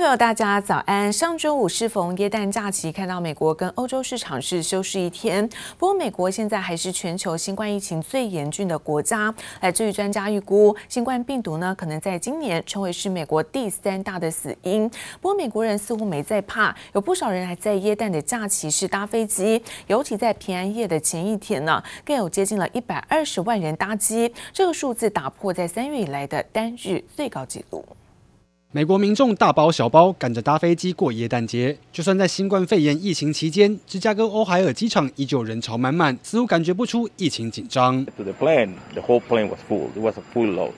朋友，大家早安！上周五适逢耶诞假期，看到美国跟欧洲市场是休市一天。不过，美国现在还是全球新冠疫情最严峻的国家。来自于专家预估，新冠病毒呢可能在今年成为是美国第三大的死因。不过，美国人似乎没在怕，有不少人还在耶诞的假期是搭飞机，尤其在平安夜的前一天呢，更有接近了一百二十万人搭机，这个数字打破在三月以来的单日最高纪录。美国民众大包小包赶着搭飞机过耶诞节，就算在新冠肺炎疫情期间，芝加哥欧海尔机场依旧人潮满满，似乎感觉不出疫情紧张。To the plane, the whole plane was full. It was a full load.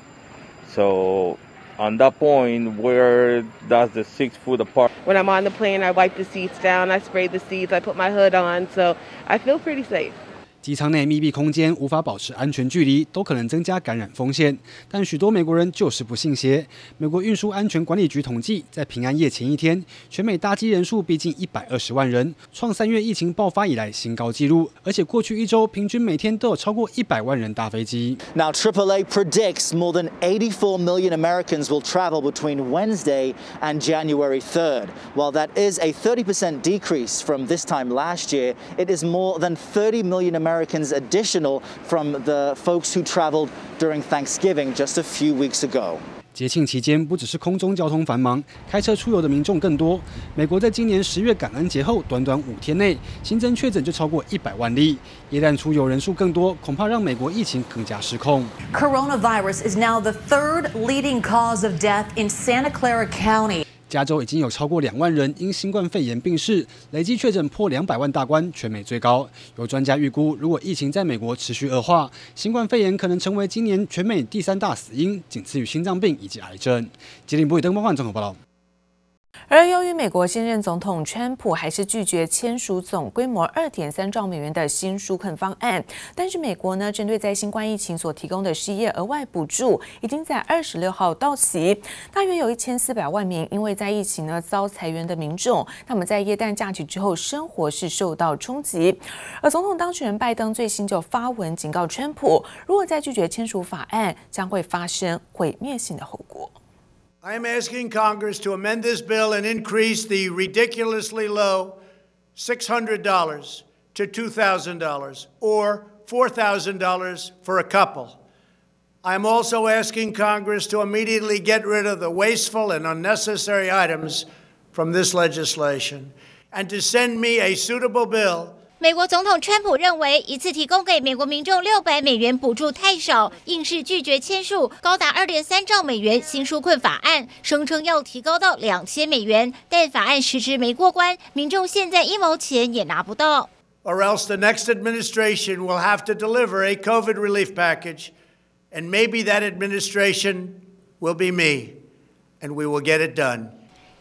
So on that point, where does the seats fall apart? When I'm on the plane, I wipe the seats down, I spray the seats, I put my hood on, so I feel pretty safe. 机舱内密闭空间无法保持安全距离，都可能增加感染风险。但许多美国人就是不信邪。美国运输安全管理局统计，在平安夜前一天，全美搭机人数逼近一百二十万人，创三月疫情爆发以来新高纪录。而且过去一周平均每天都有超过一百万人搭飞机。Now AAA predicts more than 84 million Americans will travel between Wednesday and January 3rd. While that is a 30% decrease from this time last year, it is more than 30 million Americans. Americans additional from the folks who traveled during Thanksgiving just a few weeks ago. 节庆期间，不只是空中交通繁忙，开车出游的民众更多。美国在今年十月感恩节后，短短五天内新增确诊就超过一百万例。耶诞出游人数更多，恐怕让美国疫情更加失控。Coronavirus is now the third leading cause of death in Santa Clara County. 加州已经有超过两万人因新冠肺炎病逝，累计确诊破两百万大关，全美最高。有专家预估，如果疫情在美国持续恶化，新冠肺炎可能成为今年全美第三大死因，仅次于心脏病以及癌症。吉林部以灯光换综合报道。而由于美国现任总统川普还是拒绝签署总规模二点三兆美元的新纾困方案，但是美国呢，针对在新冠疫情所提供的失业额外补助，已经在二十六号到期，大约有一千四百万名因为在疫情呢遭裁员的民众，他们在耶诞假期之后生活是受到冲击。而总统当选人拜登最新就发文警告川普，如果再拒绝签署法案，将会发生毁灭性的后果。I am asking Congress to amend this bill and increase the ridiculously low $600 to $2,000 or $4,000 for a couple. I'm also asking Congress to immediately get rid of the wasteful and unnecessary items from this legislation and to send me a suitable bill 美国总统川普认为，一次提供给美国民众六百美元补助太少，硬是拒绝签署高达二点三兆美元新纾困法案，声称要提高到两千美元，但法案迟迟没过关，民众现在一毛钱也拿不到。Or else the next administration will have to deliver a COVID relief package, and maybe that administration will be me, and we will get it done.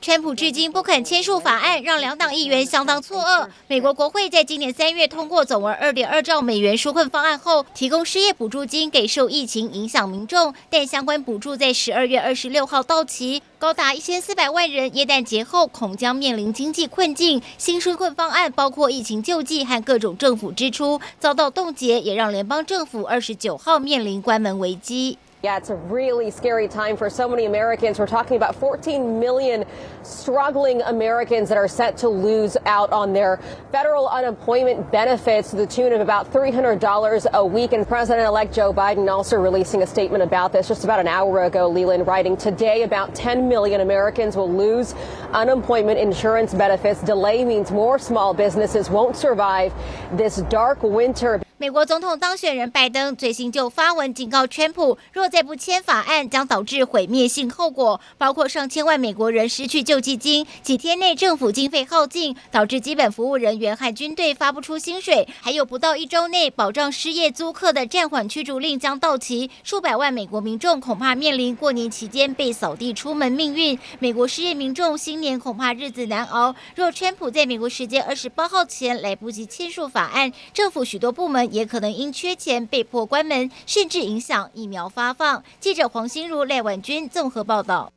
川普至今不肯签署法案，让两党议员相当错愕。美国国会在今年三月通过总额二点二兆美元纾困方案后，提供失业补助金给受疫情影响民众，但相关补助在十二月二十六号到期，高达一千四百万人耶诞节后恐将面临经济困境。新纾困方案包括疫情救济和各种政府支出遭到冻结，也让联邦政府二十九号面临关门危机。Yeah, it's a really scary time for so many Americans. We're talking about 14 million struggling Americans that are set to lose out on their federal unemployment benefits to the tune of about $300 a week. And President-elect Joe Biden also releasing a statement about this just about an hour ago, Leland, writing today about 10 million Americans will lose unemployment insurance benefits. Delay means more small businesses won't survive this dark winter. 美国总统当选人拜登最新就发文警告川普，若再不签法案，将导致毁灭性后果，包括上千万美国人失去救济金，几天内政府经费耗尽，导致基本服务人员和军队发不出薪水，还有不到一周内保障失业租客的暂缓驱逐令将到期，数百万美国民众恐怕面临过年期间被扫地出门命运。美国失业民众新年恐怕日子难熬。若川普在美国时间二十八号前来不及签署法案，政府许多部门。也可能因缺钱被迫关门，甚至影响疫苗发放。记者黄心如、赖婉君综合报道。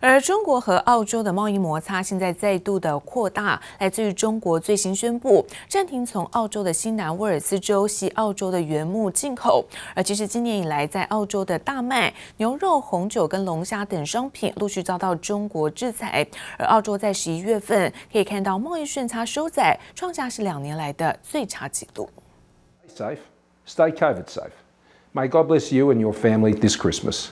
而中国和澳洲的贸易摩擦现在再度的扩大，来自于中国最新宣布暂停从澳洲的新南威尔斯州、西澳洲的原木进口。而其实今年以来，在澳洲的大麦、牛肉、红酒跟龙虾等商品陆续遭到中国制裁。而澳洲在十一月份可以看到贸易顺差收窄，创下是两年来的最差纪录。Safe, stay COVID safe. May God bless you and your family this Christmas.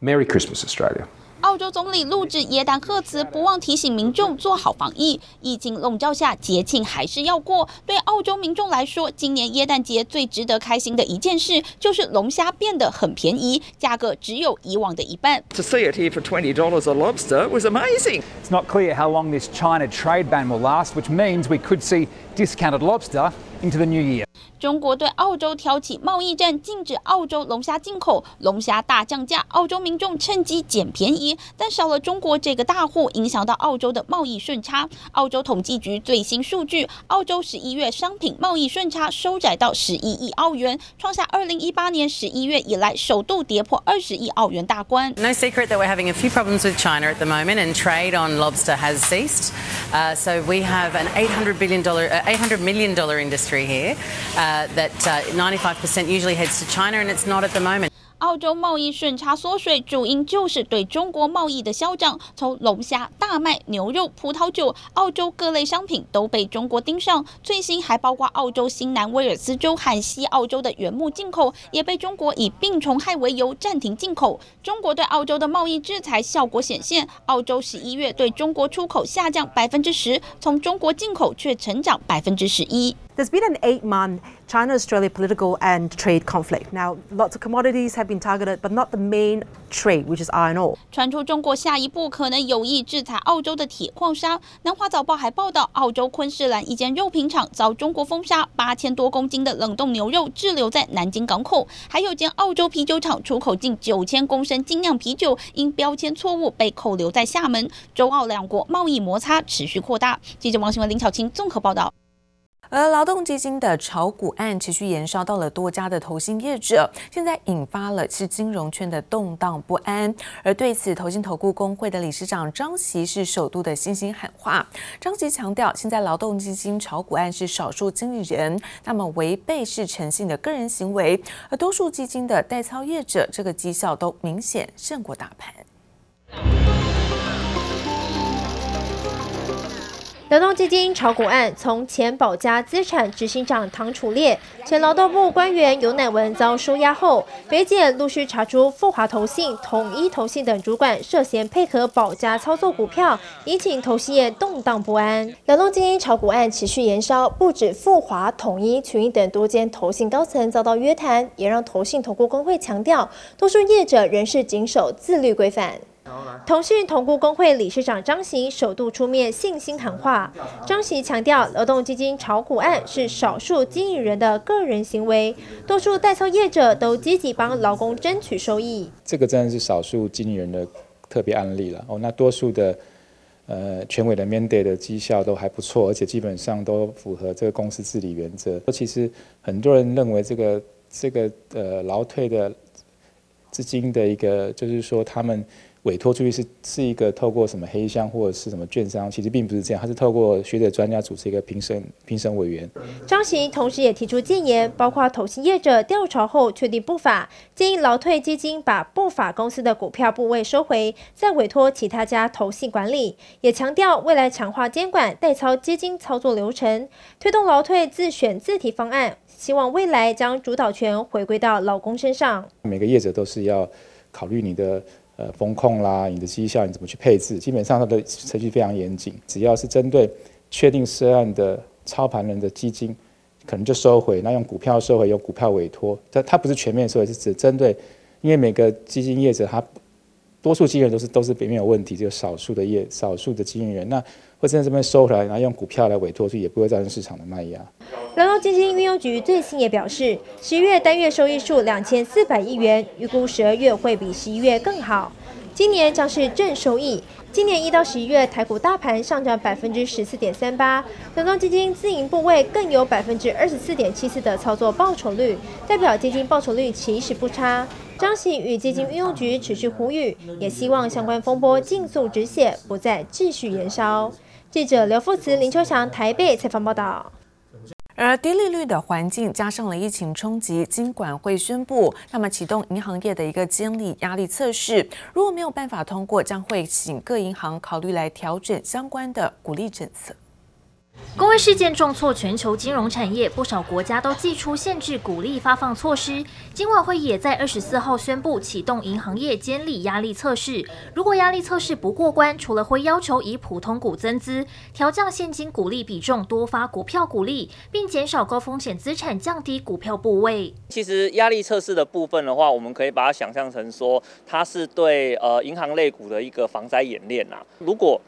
Merry Christmas, Australia. 澳洲总理录制耶诞贺词，不忘提醒民众做好防疫。疫情笼罩下，节庆还是要过。对澳洲民众来说，今年耶诞节最值得开心的一件事，就是龙虾变得很便宜，价格只有以往的一半。To see it here for twenty dollars a lobster was amazing. It's not clear how long this China trade ban will last, which means we could see discounted lobster into the new year. 中国对澳洲挑起贸易战，禁止澳洲龙虾进口，龙虾大降价，澳洲民众趁机捡便宜。但少了中国这个大户，影响到澳洲的贸易顺差。澳洲统计局最新数据，澳洲十一月商品贸易顺差收窄到十一亿澳元，创下二零一八年十一月以来首度跌破二十亿澳元大关。No secret that we're having a few problems with China at the moment, and trade on lobster has ceased. Uh, so we have an eight hundred billion dollar, uh, eight hundred million dollar industry here. Uh, that 95% usually heads to China, and it's not at the moment. 澳洲贸易顺差缩水，主因就是对中国贸易的消长。从龙虾、大麦、牛肉、葡萄酒，澳洲各类商品都被中国盯上。最新还包括澳洲新南威尔斯州和西澳洲的原木进口，也被中国以病虫害为由暂停进口。中国对澳洲的贸易制裁效果显现，澳洲十一月对中国出口下降百分之十，从中国进口却成长百分之十一。There's been an eight-month China-Australia political and trade conflict. Now, lots of commodities have been targeted, but not the main trade, which is iron ore. 传出中国下一步可能有意制裁澳洲的铁矿砂。南华早报还报道，澳洲昆士兰一间肉品厂遭中国封杀，八千多公斤的冷冻牛肉滞留在南京港口。还有间澳洲啤酒厂出口近九千公升精酿啤酒，因标签错误被扣留在厦门。中澳两国贸易摩擦持续扩大。记者王新文、林巧清综合报道。而劳动基金的炒股案持续延烧到了多家的投信业者，现在引发了是金融圈的动荡不安。而对此，投信投顾公会的理事长张锡是首度的信心喊话。张锡强调，现在劳动基金炒股案是少数经理人，那么违背是诚信的个人行为，而多数基金的代操业者，这个绩效都明显胜过大盘。劳动基金炒股案，从前保家资产执行长唐楚烈、前劳动部官员尤乃文遭收押后，北检陆续查出富华投信、统一投信等主管涉嫌配合保家操作股票，引起投信业动荡不安。劳动基金炒股案持续延烧，不止富华、统一、群益等多间投信高层遭到约谈，也让投信投顾公会强调，多数业者仍是谨守自律规范。投信投顾公会理事长张锡首度出面信心喊话。张锡强调，劳动基金炒股案是少数经营人的个人行为，多数代操业者都积极帮劳工争取收益。这个真的是少数经营人的特别案例了哦。那多数的呃全委的 mandate 的绩效都还不错，而且基本上都符合这个公司治理原则。其实很多人认为这个这个呃劳退的资金的一个，就是说他们。委托出去是是一个透过什么黑箱或者是什么券商，其实并不是这样，他是透过学者专家组织一个评审评审委员。张行同时也提出建言，包括投信业者调查后确定不法，建议劳退基金把不法公司的股票部位收回，再委托其他家投信管理。也强调未来强化监管代操基金操作流程，推动劳退自选自提方案，希望未来将主导权回归到劳工身上。每个业者都是要考虑你的。呃，风控啦，你的绩效你怎么去配置？基本上它的程序非常严谨，只要是针对确定涉案的操盘人的基金，可能就收回。那用股票收回，有股票委托，但它不是全面收回，是只针对，因为每个基金业者，他多数经营人都是都是表面有问题，只有少数的业少数的经营人，那会在这边收回来，然后用股票来委托，所以也不会造成市场的卖压。劳动基金运用局最新也表示，十一月单月收益数两千四百亿元，预估十二月会比十一月更好，今年将是正收益。今年一到十一月台股大盘上涨百分之十四点三八，劳动基金自营部位更有百分之二十四点七四的操作报酬率，代表基金报酬率其实不差。张喜与基金运用局持续呼吁，也希望相关风波尽速止血，不再继续延烧。记者刘富慈、林秋祥台北采访报道。而低利率的环境加上了疫情冲击，金管会宣布，那么启动银行业的一个监理压力测试，如果没有办法通过，将会请各银行考虑来调整相关的鼓励政策。公卫事件重挫全球金融产业，不少国家都祭出限制股利发放措施。金管会也在二十四号宣布启动银行业监理压力测试。如果压力测试不过关，除了会要求以普通股增资、调降现金股利比重、多发股票股利，并减少高风险资产、降低股票部位。其实压力测试的部分的话，我们可以把它想象成说，它是对呃银行类股的一个防灾演练啊。如果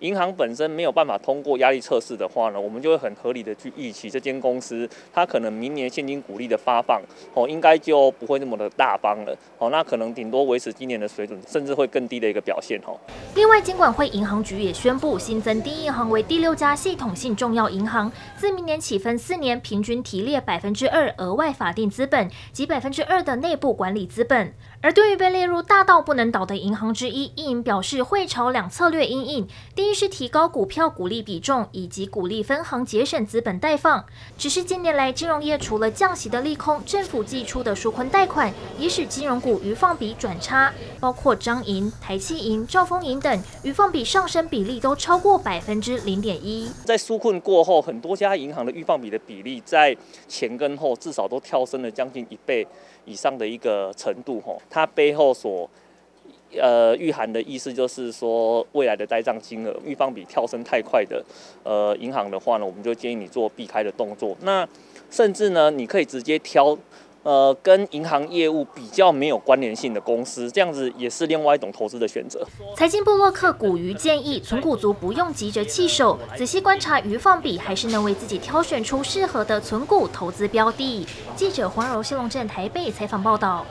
银行本身没有办法通过压力测试的话呢，我们就会很合理的去预期这间公司它可能明年现金股利的发放哦，应该就不会那么的大方了哦，那可能顶多维持今年的水准，甚至会更低的一个表现哦。另外，金管会银行局也宣布新增第一银行为第六家系统性重要银行，自明年起分四年平均提列百分之二额外法定资本及百分之二的内部管理资本。而对于被列入大到不能倒的银行之一，一银表示会朝两策略因应。第一是提高股票股利比重，以及鼓励分行节省资本贷放。只是近年来金融业除了降息的利空，政府祭出的纾困贷款也使金融股余放比转差，包括彰银、台企银、兆丰银等余放比上升比例都超过百分之零点一。在纾困过后，很多家银行的余放比的比例在前跟后至少都跳升了将近一倍以上的一个程度，吼。它背后所呃预含的意思就是说，未来的呆账金额预放比跳升太快的呃银行的话呢，我们就建议你做避开的动作。那甚至呢，你可以直接挑呃跟银行业务比较没有关联性的公司，这样子也是另外一种投资的选择。财经部落客股鱼建议，存股族不用急着弃守，仔细观察余放比，还是能为自己挑选出适合的存股投资标的。记者黄柔、谢龙镇台北采访报道。